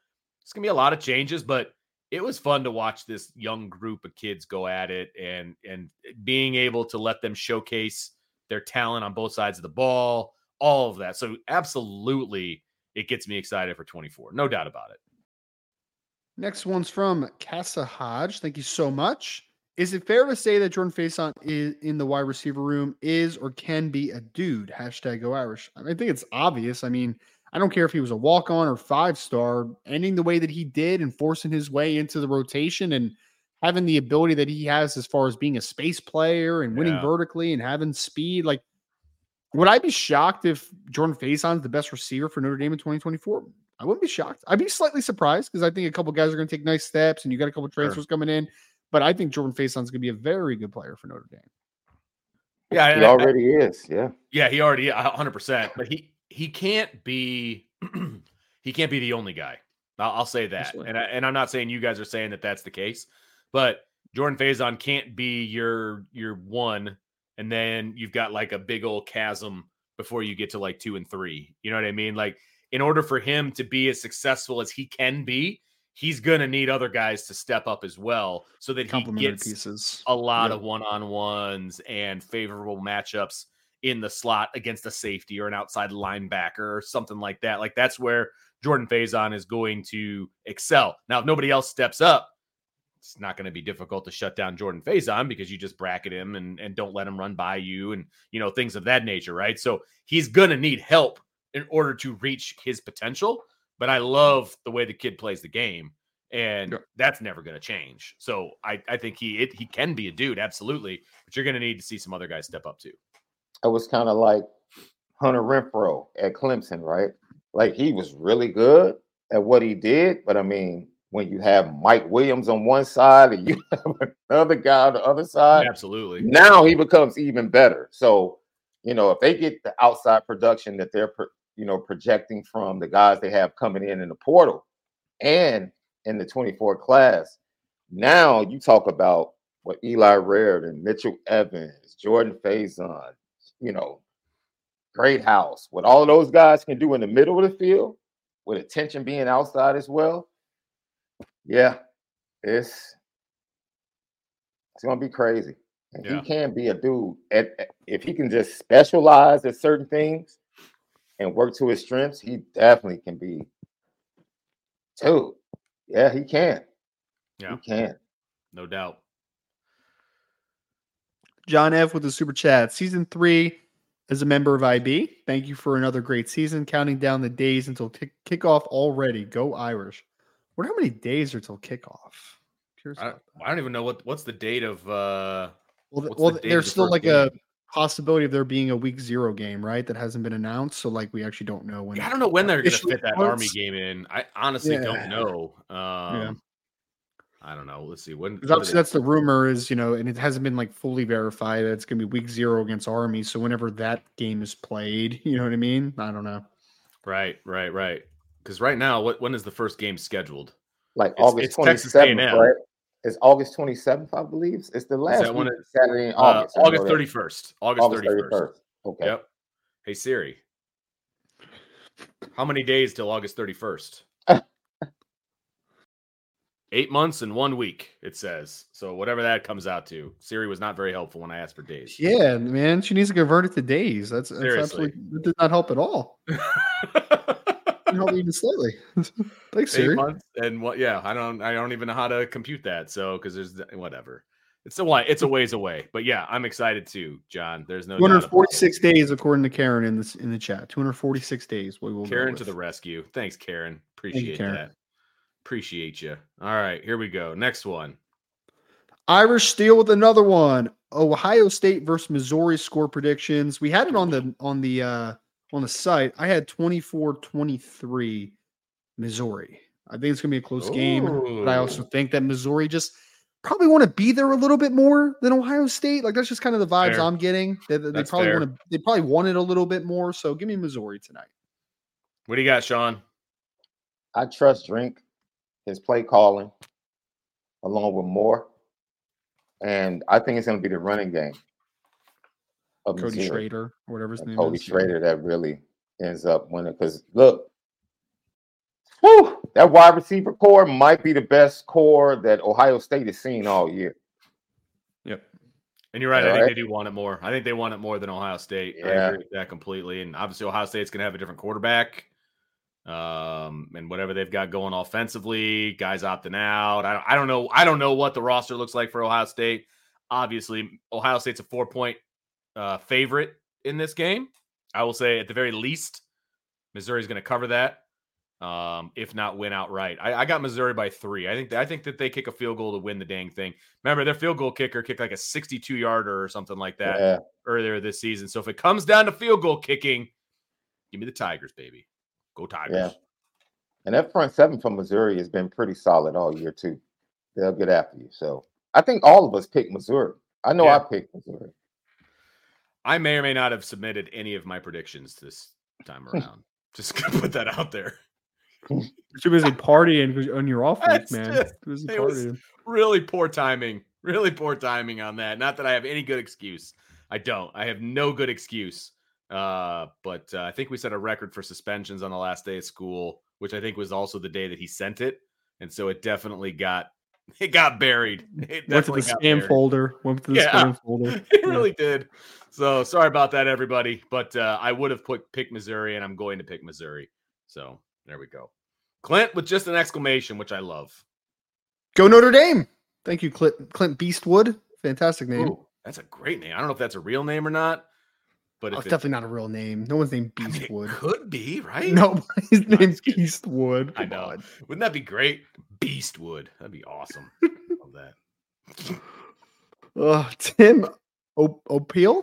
it's going to be a lot of changes, but it was fun to watch this young group of kids go at it and and being able to let them showcase their talent on both sides of the ball, all of that. So absolutely it gets me excited for 24. No doubt about it. Next one's from Casa Hodge. Thank you so much. Is it fair to say that Jordan Faison is in the wide receiver room is or can be a dude? Hashtag go Irish. I, mean, I think it's obvious. I mean, I don't care if he was a walk on or five star, ending the way that he did and forcing his way into the rotation and having the ability that he has as far as being a space player and winning Yeah. vertically and having speed. Like, would I be shocked if Jordan Faison's the best receiver for Notre Dame in 2024? I wouldn't be shocked. I'd be slightly surprised because I think a couple guys are going to take nice steps and you got a couple transfers coming in. But I think Jordan Faison's going to be a very good player for Notre Dame. Yeah, He and I- I- already is. Yeah. Yeah, he already hundred percent. But he he can't be he can't be the only guy. I'll, I'll say that. Absolutely. And I, and I'm not saying you guys are saying that that's the case, but Jordan Faison can't be your your one, and then you've got like a big old chasm before you get to like two and three. You know what I mean? Like in order for him to be as successful as he can be, he's gonna need other guys to step up as well, so that he gets pieces. a lot Yep. of one-on-ones and favorable matchups in the slot against a safety or an outside linebacker or something like that. Like that's where Jordan Faison is going to excel. Now, if nobody else steps up, it's not going to be difficult to shut down Jordan Faison because you just bracket him and, and don't let him run by you and you know things of that nature, right? So he's going to need help in order to reach his potential. But I love the way the kid plays the game, and Yep. that's never going to change. So I, I think he it, he can be a dude, absolutely. But you're going to need to see some other guys step up too. It was kind of like Hunter Renfrow at Clemson, right? Like he was really good at what he did, but I mean, when you have Mike Williams on one side and you have another guy on the other side, Absolutely. now he becomes even better. So, you know, if they get the outside production that they're, you know, projecting from the guys they have coming in in the portal and in the 24 class, now you talk about what Eli Raridon, Mitchell Evans, Jordan Faison, you know, Greathouse, what all of those guys can do in the middle of the field with attention being outside as well. Yeah, it's it's gonna be crazy. And Yeah. he can be a dude at, at- eh, if he can just specialize at certain things and work to his strengths, he definitely can be dude. Yeah, he can. Yeah. He can. No doubt. John F with the super chat. Season three as a member of IB. Thank you for another great season. Counting down the days until kick- kickoff already. Go Irish. Wonder how many days are till kickoff. I. I don't even know what what's the date of uh Well, well the there's still like a possibility of there being a week zero game, right? That hasn't been announced. So like we actually don't know when. I don't know when they're going to fit that army game in. I honestly Yeah. don't know. Um I don't know. Let's see. When Because what are obviously that's the rumor is, you know, and it hasn't been like fully verified that it's going to be week zero against Army. So whenever that game is played, you know what I mean? I don't know. right, right, right. Because right now, what when is the first game scheduled? Like It's- August 27th, right? It's August 27th, I believe. It's the last that when week it- Saturday in Uh, August. I know August thirty first. August August thirty first. Okay. Yep. Hey Siri. How many days till August 31st? Eight months and one week, it says. So whatever that comes out to. Siri was not very helpful when I asked for days. Yeah, man. She needs to convert it to days. That's, that's absolutely, that did not help at all. Didn't help even slightly. Thanks, Eight Siri. months and what yeah, I don't I don't even know how to compute that. So because there's whatever. It's a why it's a ways away. But yeah, I'm excited too, John. There's no doubt 246 days, according to Karen in this in the chat. 246 days. We will Karen to the rescue. Thanks, Karen. you, Appreciate Karen. that. Appreciate you. All right, here we go. Next one. Irish Steel with another one. Ohio State versus Missouri score predictions. We had it on the on the uh on the site. I had 24-23 Missouri. I think it's gonna be a close game, but I also think that Missouri just probably want to be there a little bit more than Ohio State. Like that's just kind of the vibes Fair. I'm getting. They, they probably want to they probably want it a little bit more. So give me Missouri tonight. What do you got, Sean? I trust Drink, his play calling, along with Moore. And I think it's going to be the running game of Cody Missouri Schrader or whatever his and name Cody is. Cody Schrader that really ends up winning. Because look, whew, that wide receiver core might be the best core that Ohio State has seen all year. Yep. And you're right. I All think right. they do want it more. I think they want it more than Ohio State. I agree with that completely. And obviously, Ohio State's going to have a different quarterback. Um, and whatever they've got going offensively, guys opting out. I don't, I don't know. I don't know what the roster looks like for Ohio State. Obviously, Ohio State's a four point uh, favorite in this game. I will say, at the very least, Missouri's going to cover that. Um, if not win outright. I, I got Missouri by three. I think I think that they kick a field goal to win the dang thing. Remember, their field goal kicker kicked like a 62 yarder or something like that Yeah. earlier this season. So if it comes down to field goal kicking, give me the Tigers, baby. Go Tigers. Yeah. And that front seven from Missouri has been pretty solid all year, too. They'll get after you. So I think all of us picked Missouri. I know Yeah. I picked Missouri. I may or may not have submitted any of my predictions this time around. Just gonna put that out there. You're too busy partying on your off week, man. just- it was- Really poor timing. Really poor timing on that. Not that I have any good excuse. I don't. I have no good excuse. Uh, but uh, I think we set a record for suspensions on the last day of school, which I think was also the day that he sent it, and so it definitely got it got buried. It Went to the definitely spam buried. folder. Went to the Yeah. spam folder. it Yeah. really did. So sorry about that, everybody. But uh, I would have put pick Missouri, and I'm going to pick Missouri. So there we go. Clint with just an exclamation, which I love. Go Notre Dame. Thank you, Clint, Clint Beastwood. Fantastic name. Ooh, that's a great name. I don't know if that's a real name or not, but Oh, it's definitely not a real name. No one's named I mean, Beastwood. could be right. Nobody's No, named. Beastwood. I Come know. on. Wouldn't that be great? Beastwood. That'd be awesome. love that. Uh, Tim o- Opeel.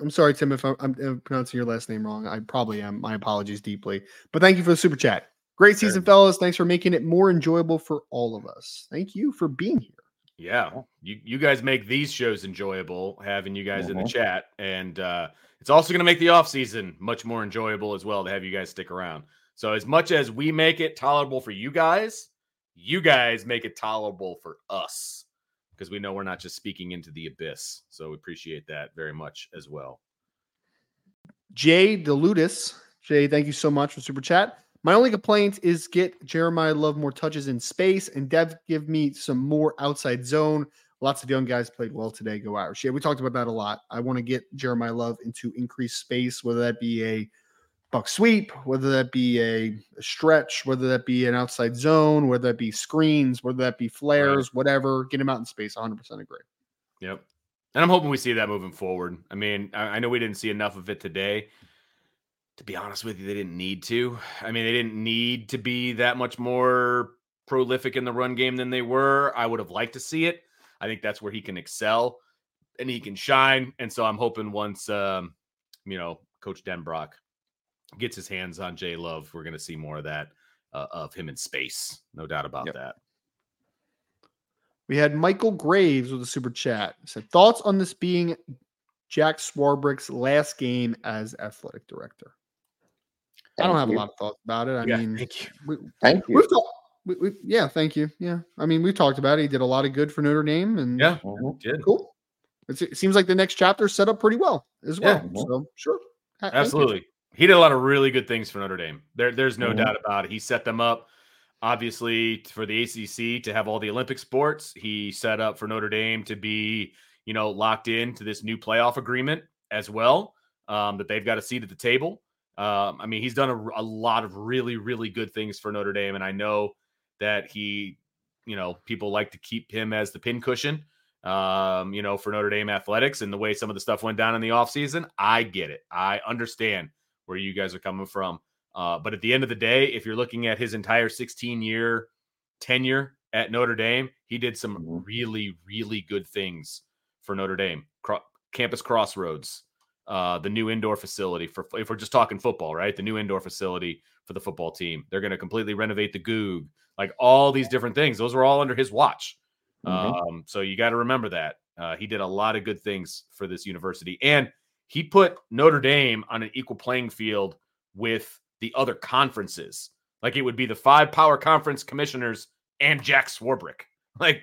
I'm sorry, Tim, if I'm, I'm pronouncing your last name wrong. I probably am. My apologies deeply. But thank you for the super chat. Great season, Sure. fellas. Thanks for making it more enjoyable for all of us. Thank you for being here. Yeah, you you guys make these shows enjoyable, having you guys in the Mhm. chat, and uh, it's also going to make the off season much more enjoyable as well to have you guys stick around. So as much as we make it tolerable for you guys, you guys make it tolerable for us because we know we're not just speaking into the abyss. So we appreciate that very much as well. Jay Deludis. Jay, thank you so much for super chat. My only complaint is get Jeremiyah Love more touches in space and Dev give me some more outside zone. Lots of young guys played well today. Go Irish. Yeah, we talked about that a lot. I want to get Jeremiyah Love into increased space, whether that be a buck sweep, whether that be a, stretch, whether that be an outside zone, whether that be screens, whether that be flares, whatever. Get him out in space. 100% agree. Yep. And I'm hoping we see that moving forward. I mean, I, I know we didn't see enough of it today. To be honest with you, they didn't need to. I mean, they didn't need to be that much more prolific in the run game than they were. I would have liked to see it. I think that's where he can excel and he can shine. And so I'm hoping once, um, you know, Coach Denbrock gets his hands on Jay Love, we're going to see more of that uh, of him in space. No doubt about Yep. that. We had Michael Graves with a super chat. He said thoughts on this being Jack Swarbrick's last game as athletic director. I don't have you. a lot of thoughts about it. I Yeah, mean, thank you. we, Thank you. we've talked. We, we, yeah, thank you. Yeah, I mean, we've talked about it. He did a lot of good for Notre Dame, and Yeah, Mhm. did. cool. It's, it seems like the next chapter set up pretty well as Yeah. well. So sure, Ha- thank you. Absolutely. He did a lot of really good things for Notre Dame. There, there's no Mhm. doubt about it. He set them up, obviously, for the ACC to have all the Olympic sports. He set up for Notre Dame to be, you know, locked into this new playoff agreement as well. Um, that they've got a seat at the table. Um, I mean, he's done a, a lot of really, really good things for Notre Dame, and I know that he, you know, people like to keep him as the pincushion um, you know, for Notre Dame athletics and the way some of the stuff went down in the offseason. I get it. I understand where you guys are coming from. Uh, but at the end of the day, if you're looking at his entire 16 year tenure at Notre Dame, he did some Mhm. really, really good things for Notre Dame. Cro- Campus Crossroads, uh, the new indoor facility for if we're just talking football, right? The new indoor facility for the football team. They're going to completely renovate the Gug, like all these different things. Those were all under his watch. Mhm. Um, so you got to remember that uh, he did a lot of good things for this university, and he put Notre Dame on an equal playing field with the other conferences. Like it would be the five power conference commissioners and Jack Swarbrick. Like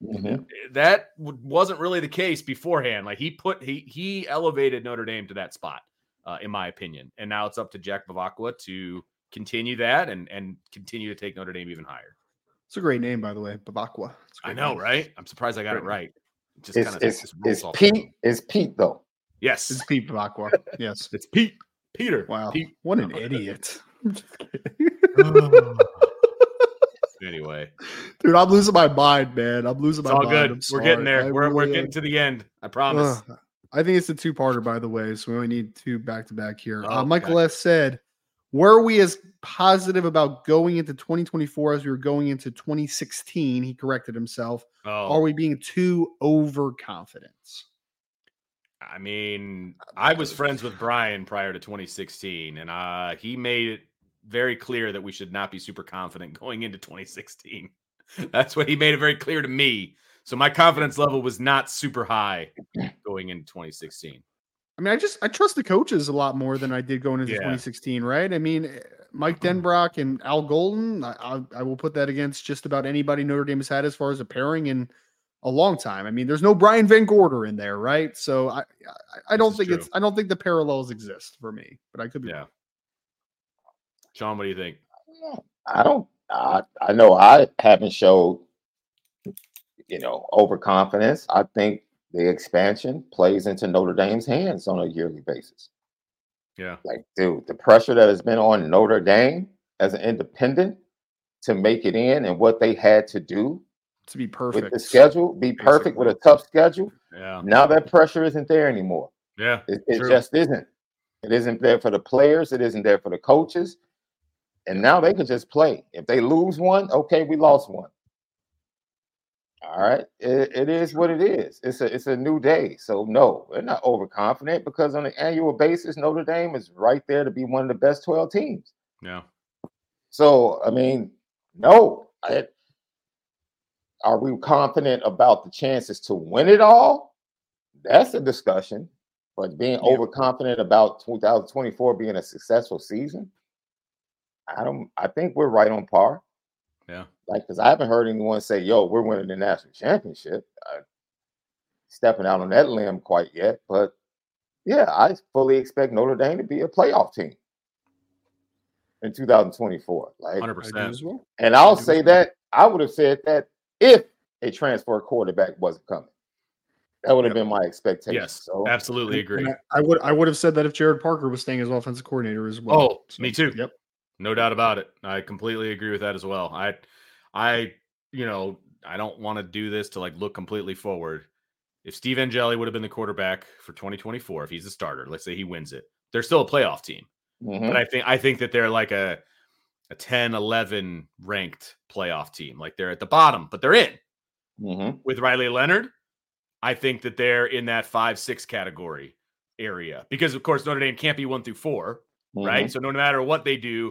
Mhm. that w- wasn't really the case beforehand. Like he put he he elevated Notre Dame to that spot, uh, in my opinion. And now it's up to Jack Bevacqua to continue that and and continue to take Notre Dame even higher. It's a great name, by the way, Bevacqua. It's a I great know, name. right? I'm surprised I got it right. It just It's kind of it's it's Pete. It's Pete though. Yes, It's Pete Bevacqua. Yes. it's Pete. Peter. Wow. Pete. What an No. idiot. anyway, Dude, I'm losing my mind, man. I'm losing it's my all mind. good. I'm We're getting there. I we're we're getting to the end. I promise. Ugh. I think it's a two parter, by the way. So we only need two back to back here. Oh, uh, Michael okay. S. said, Were we as positive about going into 2024 as we were going into 2016? He corrected himself. oh, Are we being too overconfident? I mean, I was friends with Brian prior to 2016, and uh, he made it very clear that we should not be super confident going into 2016. That's what he made it very clear to me. So my confidence level was not super high going into 2016. I mean, I just I trust the coaches a lot more than I did going into Yeah. 2016, right? I mean, eh, Mike Denbrock and Al Golden, I, I, I will put that against just about anybody Notre Dame has had as far as a pairing in a long time. I mean, there's no Brian VanGorder in there, right? So I I, I don't think true. it's I don't think the parallels exist for me, but I could be Yeah. wrong. Sean, what do you think? I don't. I I know I haven't showed, you know, overconfidence. I think the expansion plays into Notre Dame's hands on a yearly basis. Yeah. Like, dude, the pressure that has been on Notre Dame as an independent to make it in and what they had to do To be perfect with the schedule, be perfect with a tough schedule. Yeah. Now that pressure isn't there anymore. Yeah. It, it just isn't. It isn't there for the players. It isn't there for the coaches. And now they can just play. If they lose one, okay, we lost one. All right. It, it is what it is. It's a it's a new day. So no, we're not overconfident because on an annual basis, Notre Dame is right there to be one of the best 12 teams. Yeah. So I mean, no. I, are we confident about the chances to win it all? That's a discussion. But being Yeah. overconfident about 2024 being a successful season, I don't. I think we're right on par. Yeah. Like, because I haven't heard anyone say, "Yo, we're winning the national championship." Uh, stepping out on that limb quite yet, but yeah, I fully expect Notre Dame to be a playoff team in 2024. Like, 100%. I do as well. and I'll do say that I would have said that if a transfer quarterback wasn't coming. That would have Yep. been my expectation. Yes. So Absolutely agree. I, I would I would have said that if Gerad Parker was staying as offensive coordinator as well. Oh, me too. Yep. No doubt about it. I completely agree with that as well. I, I, you know, I don't want to do this to like look completely forward. If Steve Angeli would have been the quarterback for 2024, if he's a starter, let's say he wins it, they're still a playoff team. mhm. But I think I think that they're like a a 10, 11 ranked playoff team. Like they're at the bottom, but they're in. Mhm. With Riley Leonard, I think that they're in that five, six category area because of course Notre Dame can't be one through four right? Mhm. So no matter what they do,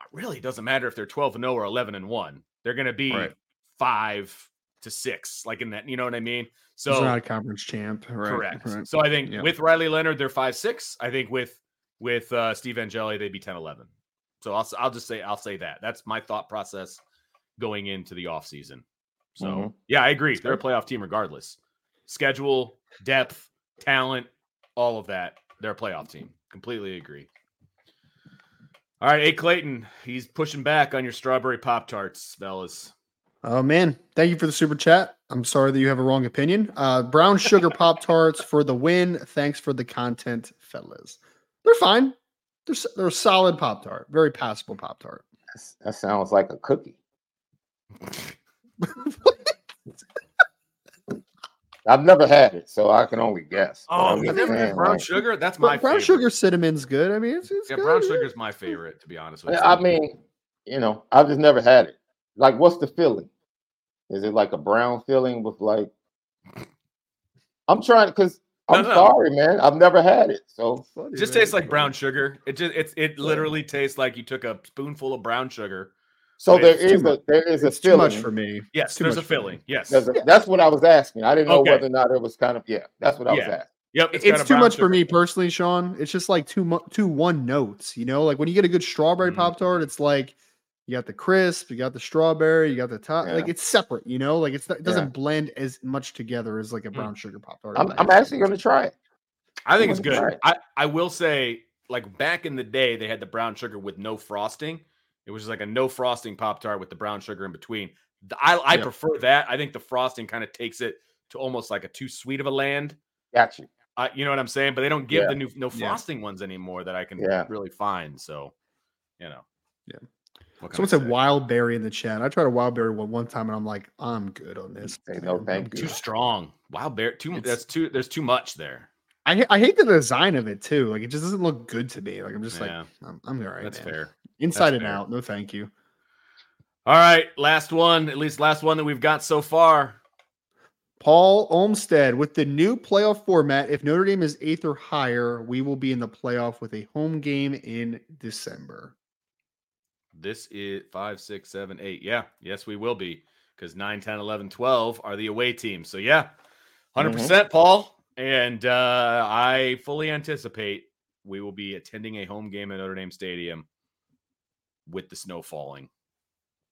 it really doesn't matter if they're 12 and 0 or 11 and 1. They're going to be Right. 5 to 6 like in that, you know what I mean? So So not a conference champ. Right, correct. right. So I think Yeah. with Riley Leonard they're 5 6. I think with with uh Steve Angeli they'd be 10 11. So I'll I'll just say I'll say that. That's my thought process going into the offseason. So Mhm. yeah, I agree. They're a playoff team regardless. Schedule, depth, talent, all of that. They're a playoff team. Completely agree. All right, A. Clayton, he's pushing back on your strawberry pop tarts, fellas. Oh man, thank you for the super chat. I'm sorry that you have a wrong opinion. Uh, brown sugar pop tarts for the win. Thanks for the content, fellas. They're fine. They're they're a solid pop tart, very passable pop tart. That sounds like a cookie. I've never had it, so I can only guess. Oh, I'm you just never had saying, brown like, sugar? That's my brown favorite. sugar cinnamon's good. I mean, it's, it's Yeah, good. brown sugar is my favorite, to be honest with you. I mean, you know, I've just never had it. like what's the filling? Is it like a brown filling with like? I'm trying because I'm no. sorry, man. I've never had it, so Funny, It just man. tastes like brown sugar. It just it's it literally tastes like you took a spoonful of brown sugar. So But there it's too a there is a It's too much filling. for me. Yes, too there's a much for filling. Yes. There's a- That's what I was asking. I didn't know Okay. whether or not it was kind of yeah. That's what I was Yeah. asking. Yep. It's, got a too brown much for me personally, Sean. It's just like two mu- two one notes. You know, like when you get a good strawberry Mm. pop tart, it's like you got the crisp, you got the strawberry, you got the top. Like it's separate. You know, like it's not, it doesn't Yeah. blend as much together as like Mm. a brown sugar pop tart. I'm, I'm actually going to try it. I think it's Wanna good. it. I, I will say, like back in the day, they had the brown sugar with no frosting. It was just like a no frosting Pop Tart with the brown sugar in between. I, I Yep. prefer that. I think the frosting kind of takes it to almost like a too sweet of a land. Got you. Uh, you know what I'm saying? But they don't give Yeah. the new no Yeah. frosting ones anymore that I can Yeah. really find. So, you know. Yeah. Someone said wild berry in the chat. I tried a wild berry one one time and I'm like, I'm good on this. Say no, thank you. too strong. Wow, bear. Too. It's- That's too. There's too much there. I I hate the design of it too. Like it just doesn't look good to me. Like I'm just Yeah. like I'm, I'm all right. that's man. fair. Inside and fair. out. No, thank you. All right, last one. At least last one that we've got so far. Paul Olmstead with the new playoff format. If Notre Dame is eighth or higher, we will be in the playoff with a home game in December. This is five, six, seven, eight. Yeah. Yes, we will be because 9, 10, 11, 12 are the away teams. So, yeah, 100%, percent Paul. And uh, I fully anticipate we will be attending a home game at Notre Dame Stadium with the snow falling.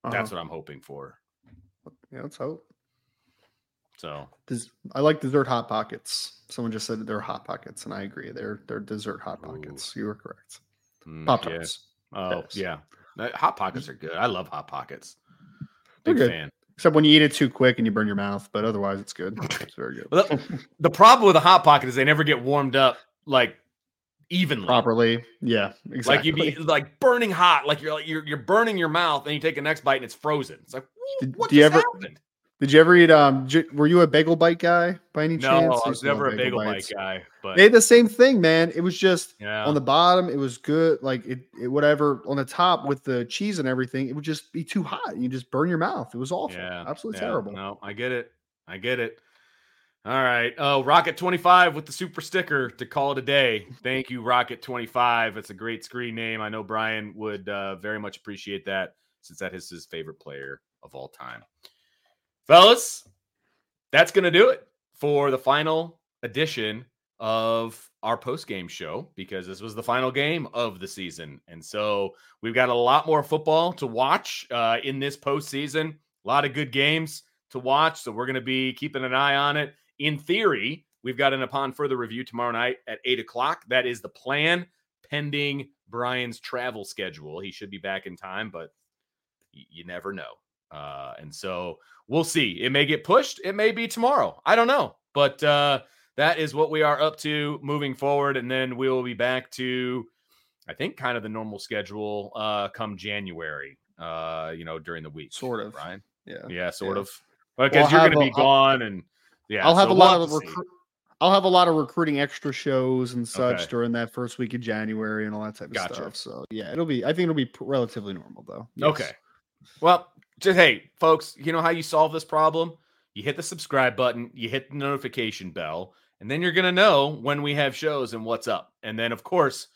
That's Uh-huh. what I'm hoping for. yeah. Let's hope. So, Des- I like dessert hot pockets. Someone just said they're hot pockets, and I agree. They're they're dessert hot pockets. You were correct. mm, Pop yeah. Oh, Yes. yeah. Hot Pockets are good. I love Hot Pockets. They're Big good. fan. Except when you eat it too quick and you burn your mouth, but otherwise it's good. It's very good. The, the problem with a Hot Pocket is they never get warmed up like evenly. Properly. Yeah. Exactly. Like you'd be like burning hot, like you're like you're you're burning your mouth, and you take a next bite and it's frozen. It's like Did- what do you just ever- happened? Did you ever eat um j- were you a bagel bite guy by any No, chance? No, I was never a bagel bites. bite guy, but They had the same thing, man. It was just yeah, on the bottom, it was good, like it, it whatever. On the top with the cheese and everything, it would just be too hot. You just burn your mouth. It was awful. yeah, Absolutely yeah. terrible. No, I get it. I get it. All right. Oh, Rocket 25 with the super sticker to call it a day. Thank you, Rocket 25. It's a great screen name. I know Brian would uh, very much appreciate that since that is his favorite player of all time. Fellas, that's going to do it for the final edition of our post game show because this was the final game of the season. And so we've got a lot more football to watch uh, in this postseason, a lot of good games to watch. So we're going to be keeping an eye on it. In theory, we've got an upon further review tomorrow night at eight o'clock. That is the plan, pending Brian's travel schedule. He should be back in time, but y- you never know. Uh, and so we'll see. It may get pushed. It may be tomorrow. I don't know. But uh, that is what we are up to moving forward. And then we will be back to, I think, kind of the normal schedule uh, come January, uh, you know, during the week. Sort of. Right? Yeah. Yeah, sort Yeah. of. Because I'll you're going to be a- gone. And yeah, I'll have so a lot of recruit. I'll have a lot of recruiting extra shows and such Okay. during that first week of January and all that type of Gotcha. stuff. So yeah, it'll be. I think it'll be pr- relatively normal though. Yes. Okay. Well, just hey, folks, you know how you solve this problem? You hit the subscribe button, you hit the notification bell, and then you're going to know when we have shows and what's up. And then of course,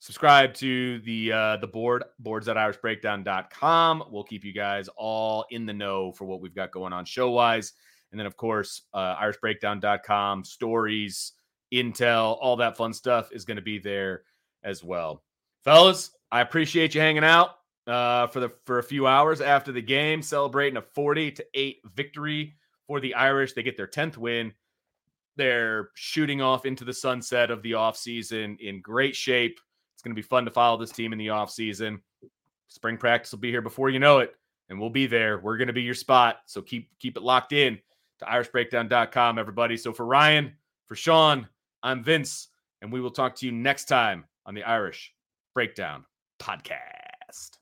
subscribe to the uh the board boards at irishbreakdown.com. We'll keep you guys all in the know for what we've got going on show-wise. And then of course, uh irishbreakdown.com stories, intel, all that fun stuff is going to be there as well. Fellas, I appreciate you hanging out uh, for the for a few hours after the game, celebrating a 40 to 8 victory for the Irish. They get their 10th win. They're shooting off into the sunset of the offseason in great shape. It's going to be fun to follow this team in the offseason. Spring practice will be here before you know it, and we'll be there. We're going to be your spot. So keep keep it locked in to irishbreakdown.com, everybody. So for Ryan, for Sean, I'm Vince, and we will talk to you next time on the Irish Breakdown Podcast.